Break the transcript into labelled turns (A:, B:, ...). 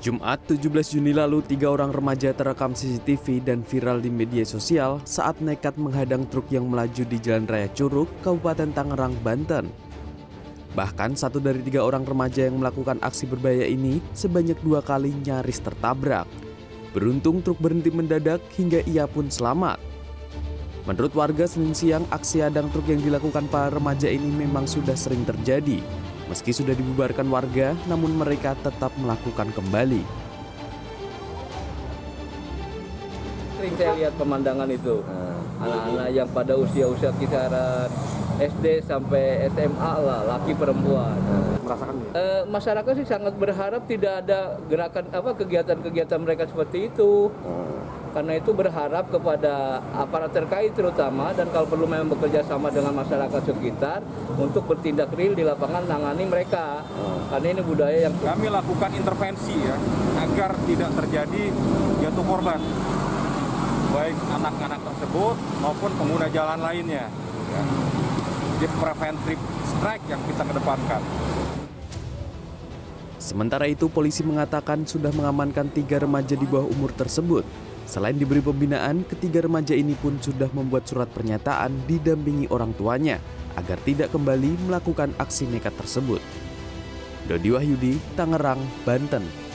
A: Jumat 17 Juni lalu, tiga orang remaja terekam CCTV dan viral di media sosial saat nekat menghadang truk yang melaju di Jalan Raya Curug, Kabupaten Tangerang, Banten. Bahkan satu dari tiga orang remaja yang melakukan aksi berbahaya ini sebanyak dua kali nyaris tertabrak. Beruntung truk berhenti mendadak hingga ia pun selamat. Menurut warga Senin siang, aksi hadang truk yang dilakukan para remaja ini memang sudah sering terjadi. Meski sudah dibubarkan warga, namun mereka tetap melakukan kembali.
B: Sering saya lihat pemandangan itu. Anak-anak yang pada usia-usia kisaran SD sampai SMA lah, laki perempuan.
C: merasakan ya?
B: Eh, masyarakat sih sangat berharap tidak ada gerakan apa kegiatan-kegiatan mereka seperti itu. Karena itu berharap kepada aparat terkait terutama dan kalau perlu memang bekerja sama dengan masyarakat sekitar untuk bertindak real di lapangan nangani mereka. Karena ini budaya yang
C: Kami lakukan intervensi ya agar tidak terjadi jatuh korban baik anak-anak tersebut maupun pengguna jalan lainnya. Ya. Jadi preventif strike yang kita kedepankan.
A: Sementara itu, polisi mengatakan sudah mengamankan tiga remaja di bawah umur tersebut. Selain diberi pembinaan, ketiga remaja ini pun sudah membuat surat pernyataan didampingi orang tuanya agar tidak kembali melakukan aksi nekat tersebut. Dodi Wahyudi, Tangerang, Banten.